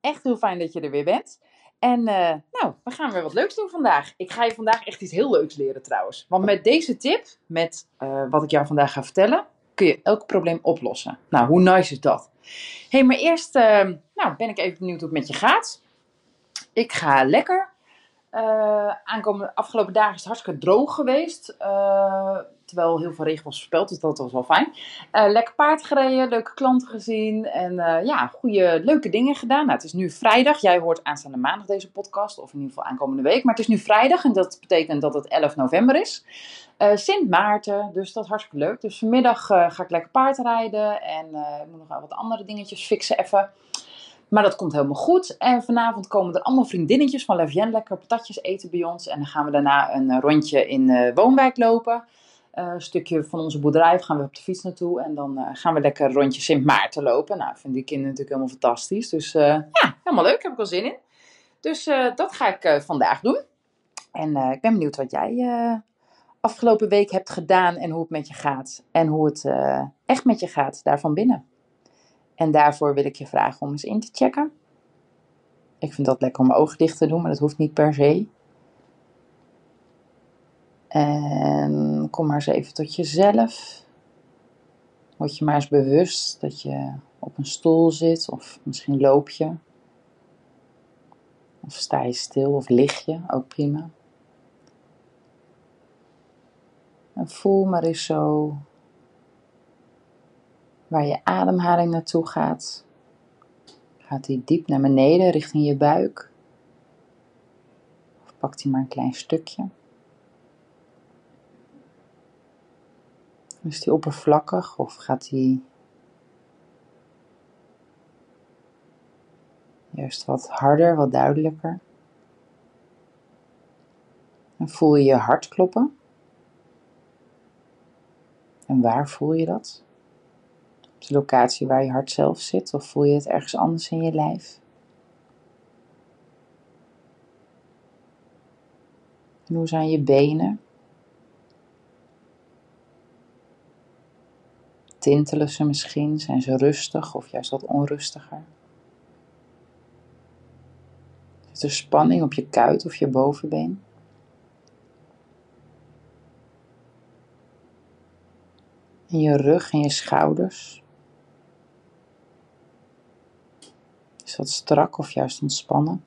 Echt heel fijn dat je er weer bent. En uh, nou, we gaan weer wat leuks doen vandaag. Ik ga je vandaag echt iets heel leuks leren trouwens. Want met deze tip, met uh, wat ik jou vandaag ga vertellen, kun je elk probleem oplossen. Nou, hoe nice is dat? hey, maar eerst uh, nou, ben ik even benieuwd hoe het met je gaat. Ik ga lekker. Uh, aankomende afgelopen dagen is het hartstikke droog geweest. Uh, terwijl heel veel regen was voorspeld, dus dat was wel fijn. Uh, lekker paard gereden, leuke klanten gezien en ja, goede, leuke dingen gedaan. Nou, het is nu vrijdag. Jij hoort aanstaande maandag deze podcast, of in ieder geval aankomende week. Maar het is nu vrijdag en dat betekent dat het 11 november is. Sint Maarten, dus dat is hartstikke leuk. Dus vanmiddag ga ik lekker paard rijden en ik moet nog wat andere dingetjes fixen even. Maar dat komt helemaal goed. En vanavond komen er allemaal vriendinnetjes van Lavienne lekker patatjes eten bij ons. En dan gaan we daarna een rondje in de woonwijk lopen. Uh, een stukje van onze boerderij gaan we op de fiets naartoe. En dan uh, gaan we lekker een rondje Sint Maarten lopen. Nou, vinden die kinderen natuurlijk helemaal fantastisch. Dus ja, helemaal leuk. Heb ik wel zin in. Dus dat ga ik vandaag doen. En ik ben benieuwd wat jij afgelopen week hebt gedaan. En hoe het met je gaat. En hoe het echt met je gaat daarvan binnen. En daarvoor wil ik je vragen om eens in te checken. Ik vind dat lekker om mijn ogen dicht te doen, maar dat hoeft niet per se. En kom maar eens even tot jezelf. Word je maar eens bewust dat je op een stoel zit, of misschien loop je. Of sta je stil, of lig je, ook prima. En voel maar eens zo waar je ademhaling naartoe gaat. Gaat die diep naar beneden richting je buik? Of pakt hij maar een klein stukje? Is die oppervlakkig of gaat hij juist wat harder, wat duidelijker? En voel je je hart kloppen? En waar voel je dat? Op de locatie waar je hart zelf zit of voel je het ergens anders in je lijf? En hoe zijn je benen? Tintelen ze misschien? Zijn ze rustig of juist wat onrustiger? Zit er spanning op je kuit of je bovenbeen? In je rug en je schouders? Dat strak of juist ontspannen?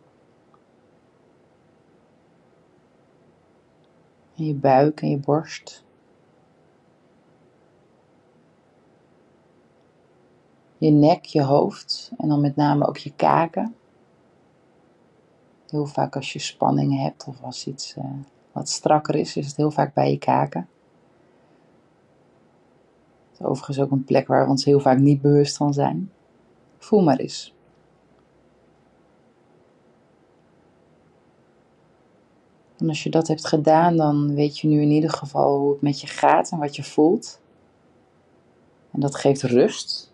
In je buik en je borst. Je nek, je hoofd en dan met name ook je kaken. Heel vaak als je spanning hebt of als iets uh, wat strakker is, is het heel vaak bij je kaken. Overigens ook een plek waar we ons heel vaak niet bewust van zijn. Voel maar eens. En als je dat hebt gedaan, dan weet je nu in ieder geval hoe het met je gaat en wat je voelt. En dat geeft rust,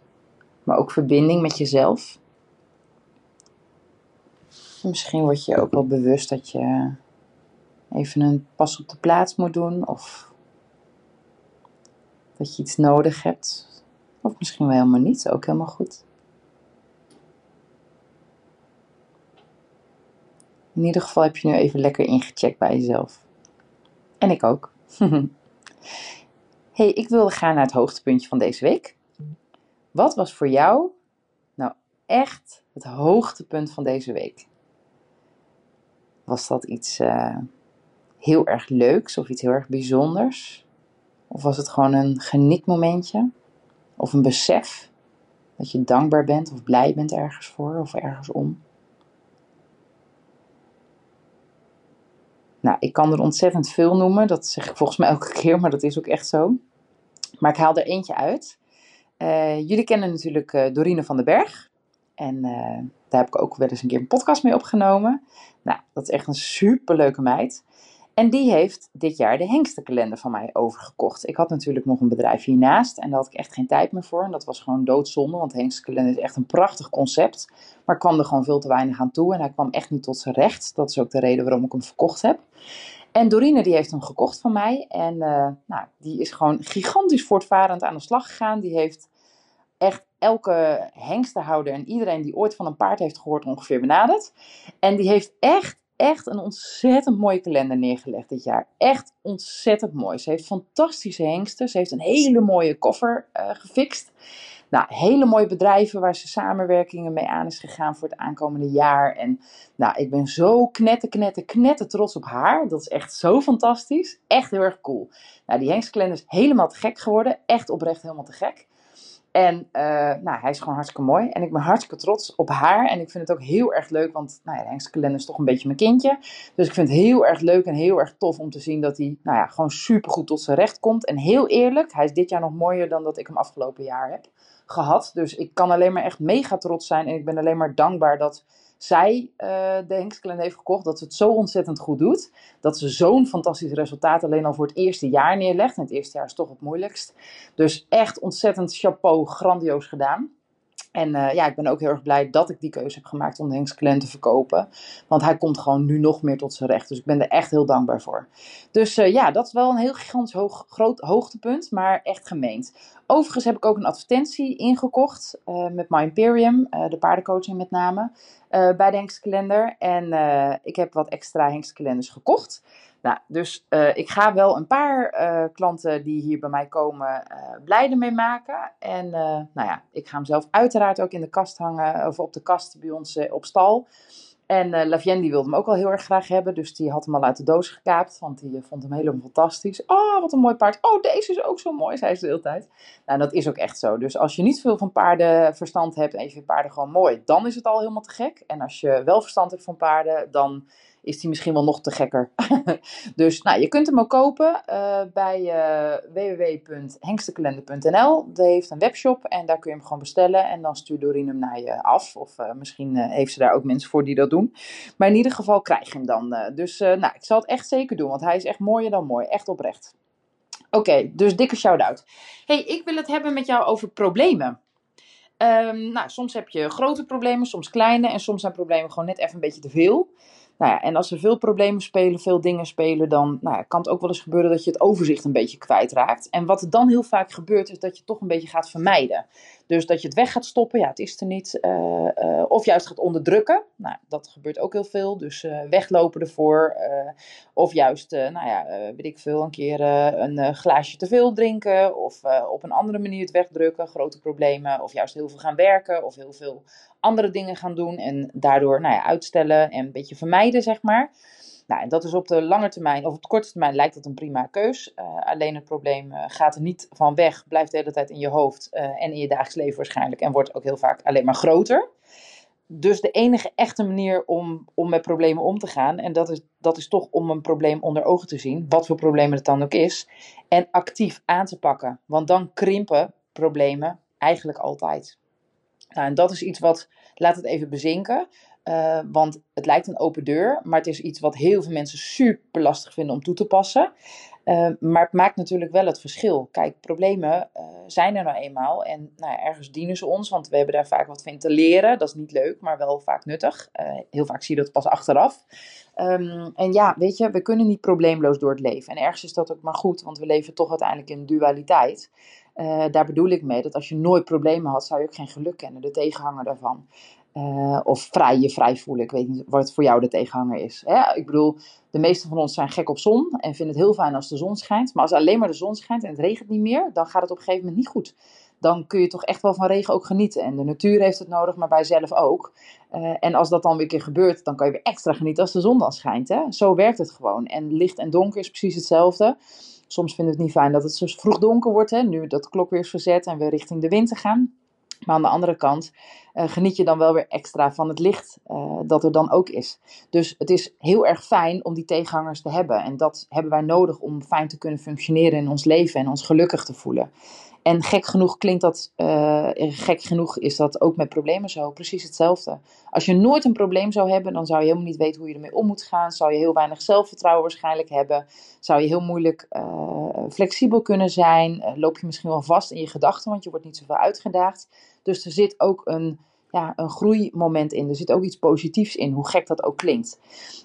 maar ook verbinding met jezelf. En misschien word je ook wel bewust dat je even een pas op de plaats moet doen of dat je iets nodig hebt. Of misschien wel helemaal niet, ook helemaal goed. In ieder geval heb je nu even lekker ingecheckt bij jezelf. En ik ook. hey, ik wilde gaan naar het hoogtepuntje van deze week. Wat was voor jou nou echt het hoogtepunt van deze week? Was dat iets uh, heel erg leuks of iets heel erg bijzonders? Of was het gewoon een genietmomentje? Of een besef dat je dankbaar bent of blij bent ergens voor of ergens om? Nou, ik kan er ontzettend veel noemen. Dat zeg ik volgens mij elke keer, maar dat is ook echt zo. Maar ik haal er eentje uit. Uh, jullie kennen natuurlijk uh, Dorine van den Berg. En uh, Daar heb ik ook wel eens een keer een podcast mee opgenomen. Nou, dat is echt een superleuke meid. En die heeft dit jaar de hengstenkalender van mij overgekocht. Ik had natuurlijk nog een bedrijf hiernaast en daar had ik echt geen tijd meer voor. En dat was gewoon doodzonde, want de hengstenkalender is echt een prachtig concept. Maar kwam er gewoon veel te weinig aan toe en hij kwam echt niet tot zijn recht. Dat is ook de reden waarom ik hem verkocht heb. En Dorine die heeft hem gekocht van mij en uh, nou, die is gewoon gigantisch voortvarend aan de slag gegaan. Die heeft echt elke hengstenhouder en iedereen die ooit van een paard heeft gehoord ongeveer benaderd. En die heeft echt echt een ontzettend mooie kalender neergelegd dit jaar. Echt ontzettend mooi. Ze heeft fantastische hengsten. Ze heeft een hele mooie koffer uh, gefixt. Nou, hele mooie bedrijven waar ze samenwerkingen mee aan is gegaan voor het aankomende jaar. En nou, ik ben zo knetter, knetter, knetter trots op haar. Dat is echt zo fantastisch. Echt heel erg cool. Nou, die hengstkalender is helemaal te gek geworden. Echt oprecht helemaal te gek. En uh, nou, hij is gewoon hartstikke mooi. En ik ben hartstikke trots op haar. En ik vind het ook heel erg leuk, want nou ja, de hengstkalender is toch een beetje mijn kindje. Dus ik vind het heel erg leuk en heel erg tof om te zien dat hij nou ja, gewoon super goed tot zijn recht komt. En heel eerlijk, hij is dit jaar nog mooier dan dat ik hem afgelopen jaar heb gehad. Dus ik kan alleen maar echt mega trots zijn. En ik ben alleen maar dankbaar dat zij uh, de Hengstkalender heeft gekocht. Dat ze het zo ontzettend goed doet. Dat ze zo'n fantastisch resultaat alleen al voor het eerste jaar neerlegt. En het eerste jaar is toch het moeilijkst. Dus echt ontzettend chapeau, grandioos gedaan. En uh, ja, ik ben ook heel erg blij dat ik die keuze heb gemaakt om de te verkopen. Want hij komt gewoon nu nog meer tot zijn recht. Dus ik ben er echt heel dankbaar voor. Dus uh, ja, dat is wel een heel gigantisch hoog, groot hoogtepunt, maar echt gemeend. Overigens heb ik ook een advertentie ingekocht uh, met My Imperium, de paardencoaching met name, bij de Hengstkalender. En ik heb wat extra Hengstkalenders gekocht. Nou, dus uh, ik ga wel een paar uh, klanten die hier bij mij komen uh, blij ermee maken. En nou ja, ik ga hem zelf uiteraard ook in de kast hangen, of op de kast bij ons op stal. En uh, Lavien wilde hem ook al heel erg graag hebben, dus die had hem al uit de doos gekaapt, want die vond hem helemaal fantastisch. Oh, wat een mooi paard. Oh, deze is ook zo mooi, zei ze de hele tijd. Nou, dat is ook echt zo. Dus als je niet veel van paarden verstand hebt en je vindt paarden gewoon mooi, dan is het al helemaal te gek. En als je wel verstand hebt van paarden, dan is die misschien wel nog te gekker. dus nou, je kunt hem ook kopen uh, bij uh, www.hengstekalender.nl. Die heeft een webshop en daar kun je hem gewoon bestellen. En dan stuurt Doreen hem naar je af. Of uh, misschien heeft ze daar ook mensen voor die dat doen. Maar in ieder geval krijg je hem dan. dus nou, ik zal het echt zeker doen, want hij is echt mooier dan mooi. Echt oprecht. Oké, dus dikke shout-out. hey, ik wil het hebben met jou over problemen. Um, nou, soms heb je grote problemen, soms kleine. En soms zijn problemen gewoon net even een beetje te veel. Nou ja, en als er veel problemen spelen, veel dingen spelen, dan nou kan het ook wel eens gebeuren dat je het overzicht een beetje kwijtraakt. En wat er dan heel vaak gebeurt, is dat je het toch een beetje gaat vermijden. Dus dat je het weg gaat stoppen, ja, het is er niet. Uh, uh, of juist gaat onderdrukken. Nou, dat gebeurt ook heel veel. Dus uh, weglopen ervoor. of juist, nou ja, weet ik veel, een keer een glaasje te veel drinken. Of op een andere manier het wegdrukken, grote problemen. Of juist heel veel gaan werken. Of heel veel andere dingen gaan doen. En daardoor, nou ja, uitstellen en een beetje vermijden, zeg maar. Nou, en dat is op de lange termijn, of op de korte termijn lijkt dat een prima keus. Uh, alleen het probleem uh, gaat er niet van weg, blijft de hele tijd in je hoofd uh, en in je dagelijks leven waarschijnlijk. En wordt ook heel vaak alleen maar groter. Dus de enige echte manier om, om met problemen om te gaan, en dat is, dat is toch om een probleem onder ogen te zien, wat voor problemen het dan ook is, en actief aan te pakken. Want dan krimpen problemen eigenlijk altijd. Nou, en dat is iets wat, laat het even bezinken. Uh, want het lijkt een open deur, maar het is iets wat heel veel mensen super lastig vinden om toe te passen. Uh, maar het maakt natuurlijk wel het verschil. Kijk, problemen uh, zijn er nou eenmaal en nou ja, ergens dienen ze ons, want we hebben daar vaak wat van te leren. Dat is niet leuk, maar wel vaak nuttig. heel vaak zie je dat pas achteraf. Um, en ja, weet je, we kunnen niet probleemloos door het leven. En ergens is dat ook maar goed, want we leven toch uiteindelijk in dualiteit. Daar bedoel ik mee dat als je nooit problemen had, zou je ook geen geluk kennen, de tegenhanger daarvan. Uh, of vrij je vrij voelen. Ik weet niet wat voor jou de tegenhanger is. Hè? Ik bedoel, de meeste van ons zijn gek op zon en vinden het heel fijn als de zon schijnt. Maar als alleen maar de zon schijnt en het regent niet meer, dan gaat het op een gegeven moment niet goed. Dan kun je toch echt wel van regen ook genieten. En de natuur heeft het nodig, maar wij zelf ook. Uh, en als dat dan weer een keer gebeurt, dan kan je weer extra genieten als de zon dan schijnt. Hè? Zo werkt het gewoon. En licht en donker is precies hetzelfde. Soms vinden we het niet fijn dat het zo vroeg donker wordt. Hè? Nu dat de klok weer is verzet en we richting de winter gaan. Maar aan de andere kant uh, geniet je dan wel weer extra van het licht uh, dat er dan ook is. Dus het is heel erg fijn om die tegenhangers te hebben. En dat hebben wij nodig om fijn te kunnen functioneren in ons leven en ons gelukkig te voelen. En gek genoeg klinkt dat, uh, gek genoeg is dat ook met problemen zo, precies hetzelfde. Als je nooit een probleem zou hebben, dan zou je helemaal niet weten hoe je ermee om moet gaan. Zou je heel weinig zelfvertrouwen waarschijnlijk hebben. Zou je heel moeilijk uh, flexibel kunnen zijn. Uh, loop je misschien wel vast in je gedachten, want je wordt niet zoveel uitgedaagd. Dus er zit ook een ja, een groeimoment in. Er zit ook iets positiefs in, hoe gek dat ook klinkt.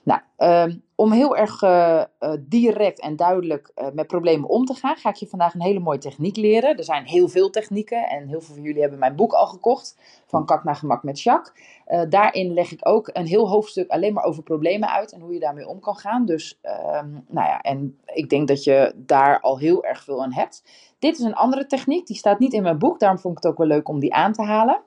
Nou, um, om heel erg uh, uh, direct en duidelijk uh, met problemen om te gaan, ga ik je vandaag een hele mooie techniek leren. Er zijn heel veel technieken en heel veel van jullie hebben mijn boek al gekocht, Van Kak naar Gemak met Jacques. daarin leg ik ook een heel hoofdstuk alleen maar over problemen uit en hoe je daarmee om kan gaan. Dus, um, nou ja, en ik denk dat je daar al heel erg veel aan hebt. Dit is een andere techniek, die staat niet in mijn boek, daarom vond ik het ook wel leuk om die aan te halen.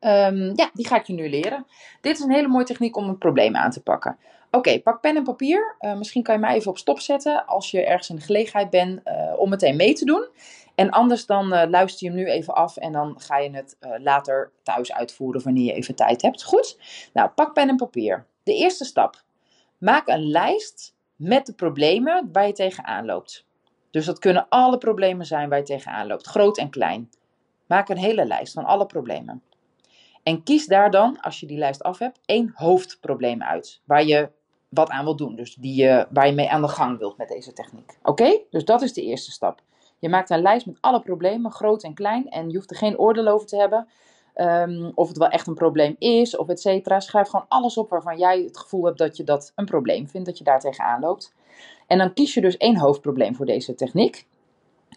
Um, ja, die ga ik je nu leren. Dit is een hele mooie techniek om een probleem aan te pakken. Oké, pak pen en papier. Uh, misschien kan je mij even op stop zetten als je ergens in de gelegenheid bent uh, om meteen mee te doen. En anders dan uh, luister je hem nu even af en dan ga je het later thuis uitvoeren wanneer je even tijd hebt. Goed? Nou, pak pen en papier. De eerste stap. Maak een lijst met de problemen waar je tegenaan loopt. Dus dat kunnen alle problemen zijn waar je tegenaan loopt, groot en klein. Maak een hele lijst van alle problemen. En kies daar dan, als je die lijst af hebt, één hoofdprobleem uit. Waar je wat aan wilt doen. Dus die, uh, waar je mee aan de gang wilt met deze techniek. Oké? Dus dat is de eerste stap. Je maakt een lijst met alle problemen, groot en klein. En je hoeft er geen oordeel over te hebben. Um, of het wel echt een probleem is, of et cetera. Schrijf gewoon alles op waarvan jij het gevoel hebt dat je dat een probleem vindt, dat je daar tegenaan loopt. En dan kies je dus één hoofdprobleem voor deze techniek.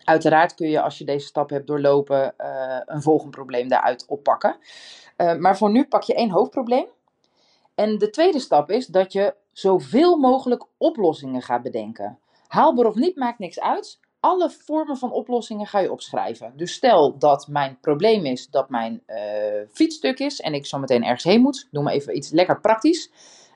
Uiteraard kun je, als je deze stap hebt doorlopen, uh, een volgend probleem daaruit oppakken. Uh, maar voor nu pak je één hoofdprobleem. En de tweede stap is dat je zoveel mogelijk oplossingen gaat bedenken. Haalbaar of niet, maakt niks uit. Alle vormen van oplossingen ga je opschrijven. Dus stel dat mijn probleem is dat mijn uh, fietsstuk is en ik zo meteen ergens heen moet. Doe maar even iets lekker praktisch.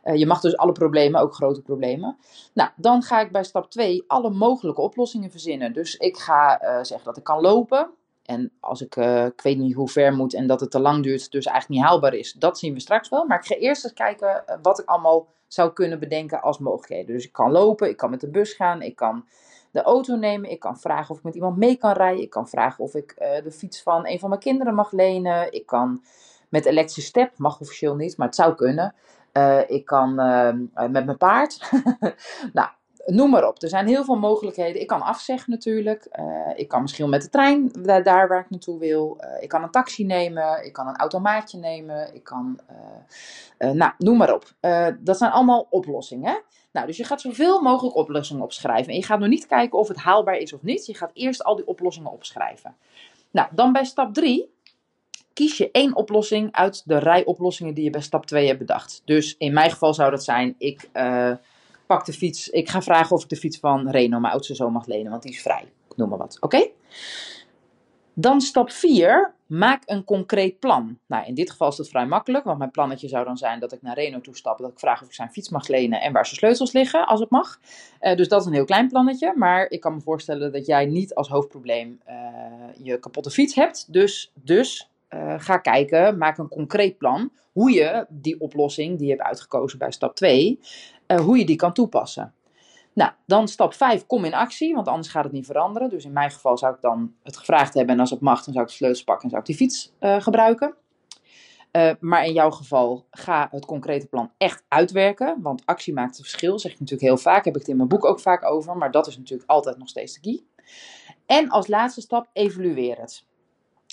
Uh, je mag dus alle problemen, ook grote problemen. Nou, dan ga ik bij stap 2 alle mogelijke oplossingen verzinnen. Dus ik ga uh, zeggen dat ik kan lopen. En als ik, uh, ik weet niet hoe ver moet en dat het te lang duurt, dus eigenlijk niet haalbaar is, dat zien we straks wel. Maar ik ga eerst eens kijken wat ik allemaal zou kunnen bedenken als mogelijkheden. Dus ik kan lopen, ik kan met de bus gaan, ik kan de auto nemen, ik kan vragen of ik met iemand mee kan rijden, ik kan vragen of ik de fiets van een van mijn kinderen mag lenen, ik kan met elektrische step, mag officieel niet, maar het zou kunnen. Uh, ik kan met mijn paard. nou, noem maar op. Er zijn heel veel mogelijkheden. Ik kan afzeggen natuurlijk. Uh, ik kan misschien met de trein daar, waar ik naartoe wil. Ik kan een taxi nemen. Ik kan een automaatje nemen. Ik kan, nou, noem maar op. dat zijn allemaal oplossingen. Nou, dus je gaat zoveel mogelijk oplossingen opschrijven. En je gaat nog niet kijken of het haalbaar is of niet. Je gaat eerst al die oplossingen opschrijven. Nou, dan bij stap 3 kies je één oplossing uit de rij oplossingen die je bij stap 2 hebt bedacht. Dus in mijn geval zou dat zijn, ik pak de fiets. Ik ga vragen of ik de fiets van Reno, mijn oudste zoon, mag lenen, want die is vrij. Noem maar wat. Oké? Dan stap 4. Maak een concreet plan. Nou, in dit geval is dat vrij makkelijk, want mijn plannetje zou dan zijn dat ik naar Reno toe stap, dat ik vraag of ik zijn fiets mag lenen en waar zijn sleutels liggen, als het mag. Uh, dus dat is een heel klein plannetje, maar ik kan me voorstellen dat jij niet als hoofdprobleem uh, je kapotte fiets hebt. Dus, dus uh, ga kijken, maak een concreet plan hoe je die oplossing die je hebt uitgekozen bij stap 2, uh, hoe je die kan toepassen. Nou, dan stap 5, kom in actie, want anders gaat het niet veranderen. Dus in mijn geval zou ik dan het gevraagd hebben en als het mag, dan zou ik de sleutels pakken en zou ik die fiets uh, gebruiken. Maar in jouw geval ga het concrete plan echt uitwerken, want actie maakt het verschil, zeg ik natuurlijk heel vaak, heb ik het in mijn boek ook vaak over, maar dat is natuurlijk altijd nog steeds de key. En als laatste stap, evalueer het.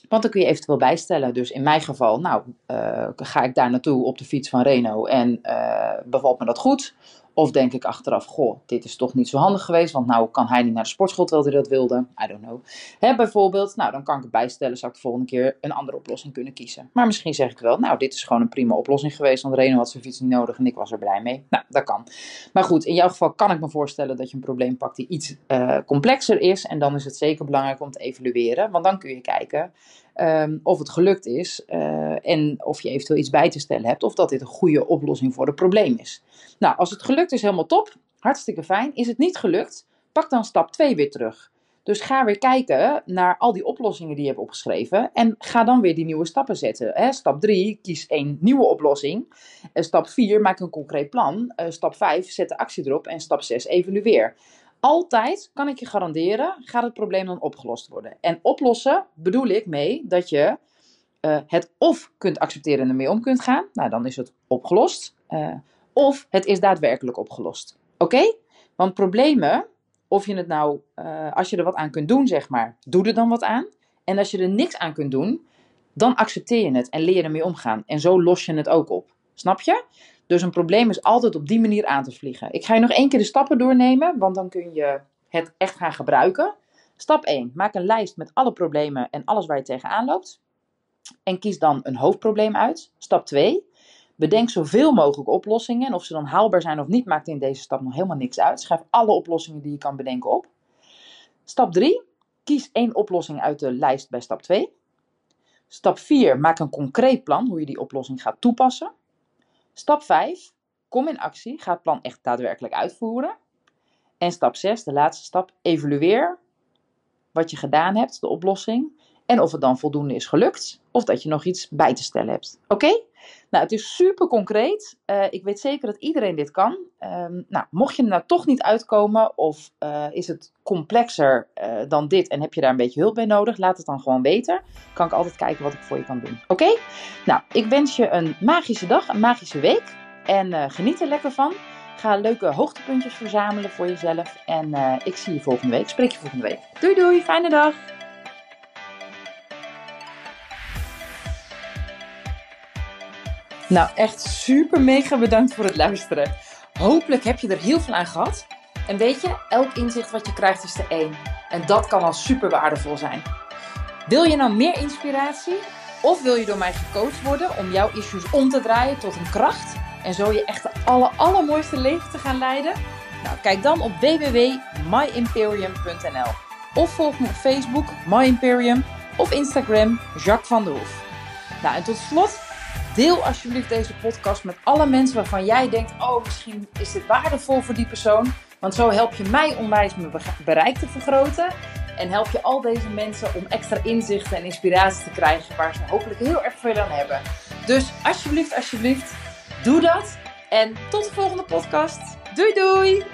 Want dan kun je eventueel bijstellen. Dus in mijn geval, nou, uh, ga ik daar naartoe op de fiets van Reno en uh, bevalt me dat goed? Of denk ik achteraf, goh, dit is toch niet zo handig geweest, want nou kan hij niet naar de sportschool terwijl hij dat wilde. I don't know. Hè, bijvoorbeeld, nou dan kan ik het bijstellen, zou ik de volgende keer een andere oplossing kunnen kiezen. Maar misschien zeg ik wel, nou dit is gewoon een prima oplossing geweest, want Reno had zijn fiets niet nodig en ik was er blij mee. Nou, dat kan. Maar goed, in jouw geval kan ik me voorstellen dat je een probleem pakt die iets uh, complexer is. En dan is het zeker belangrijk om te evalueren, want dan kun je kijken um, of het gelukt is uh, en of je eventueel iets bij te stellen hebt of dat dit een goede oplossing voor het probleem is. Nou, als het gelukt is, helemaal top. Hartstikke fijn. Is het niet gelukt, pak dan stap 2 weer terug. Dus ga weer kijken naar al die oplossingen die je hebt opgeschreven. En ga dan weer die nieuwe stappen zetten. Stap 3, kies één nieuwe oplossing. Uh, stap 4, maak een concreet plan. Uh, stap 5, zet de actie erop. En stap 6, evalueer. Altijd, kan ik je garanderen, gaat het probleem dan opgelost worden. En oplossen bedoel ik mee dat je uh, het of kunt accepteren en ermee om kunt gaan. Nou, dan is het opgelost. Uh, of het is daadwerkelijk opgelost. Oké? Want problemen, of je het nou, uh, als je er wat aan kunt doen, zeg maar, doe er dan wat aan. En als je er niks aan kunt doen, dan accepteer je het en leer ermee omgaan. En zo los je het ook op. Snap je? Dus een probleem is altijd op die manier aan te vliegen. Ik ga je nog één keer de stappen doornemen, want dan kun je het echt gaan gebruiken. Stap 1. Maak een lijst met alle problemen en alles waar je tegenaan loopt. En kies dan een hoofdprobleem uit. Stap 2. Bedenk zoveel mogelijk oplossingen. En of ze dan haalbaar zijn of niet, maakt in deze stap nog helemaal niks uit. Schrijf alle oplossingen die je kan bedenken op. Stap 3. Kies één oplossing uit de lijst bij stap 2. Stap 4. Maak een concreet plan hoe je die oplossing gaat toepassen. Stap 5. Kom in actie. Ga het plan echt daadwerkelijk uitvoeren. En stap 6, de laatste stap. Evalueer wat je gedaan hebt, de oplossing. En of het dan voldoende is gelukt, of dat je nog iets bij te stellen hebt. Oké? Nou, het is super concreet. Uh, ik weet zeker dat iedereen dit kan. Um, nou, mocht je er nou toch niet uitkomen, of uh, is het complexer uh, dan dit en heb je daar een beetje hulp bij nodig, laat het dan gewoon weten. Kan ik altijd kijken wat ik voor je kan doen. Oké? Nou, ik wens je een magische dag, een magische week. En geniet er lekker van. Ga leuke hoogtepuntjes verzamelen voor jezelf. En ik zie je volgende week. Spreek je volgende week. Doei doei, fijne dag. Nou, echt super mega bedankt voor het luisteren. Hopelijk heb je er heel veel aan gehad. En weet je, elk inzicht wat je krijgt is er één. En dat kan al super waardevol zijn. Wil je nou meer inspiratie? Of wil je door mij gecoacht worden om jouw issues om te draaien tot een kracht? En zo je echt de aller, allermooiste leven te gaan leiden? Nou, kijk dan op www.myimperium.nl Of volg me op Facebook, My Imperium, of Instagram, Jacques van der Hoef. Nou, en tot slot Deel alsjeblieft deze podcast met alle mensen waarvan jij denkt: oh, misschien is dit waardevol voor die persoon. Want zo help je mij onwijs mijn bereik te vergroten. En help je al deze mensen om extra inzichten en inspiratie te krijgen waar ze hopelijk heel erg veel aan hebben. Dus alsjeblieft, alsjeblieft, doe dat. En tot de volgende podcast. Doei doei!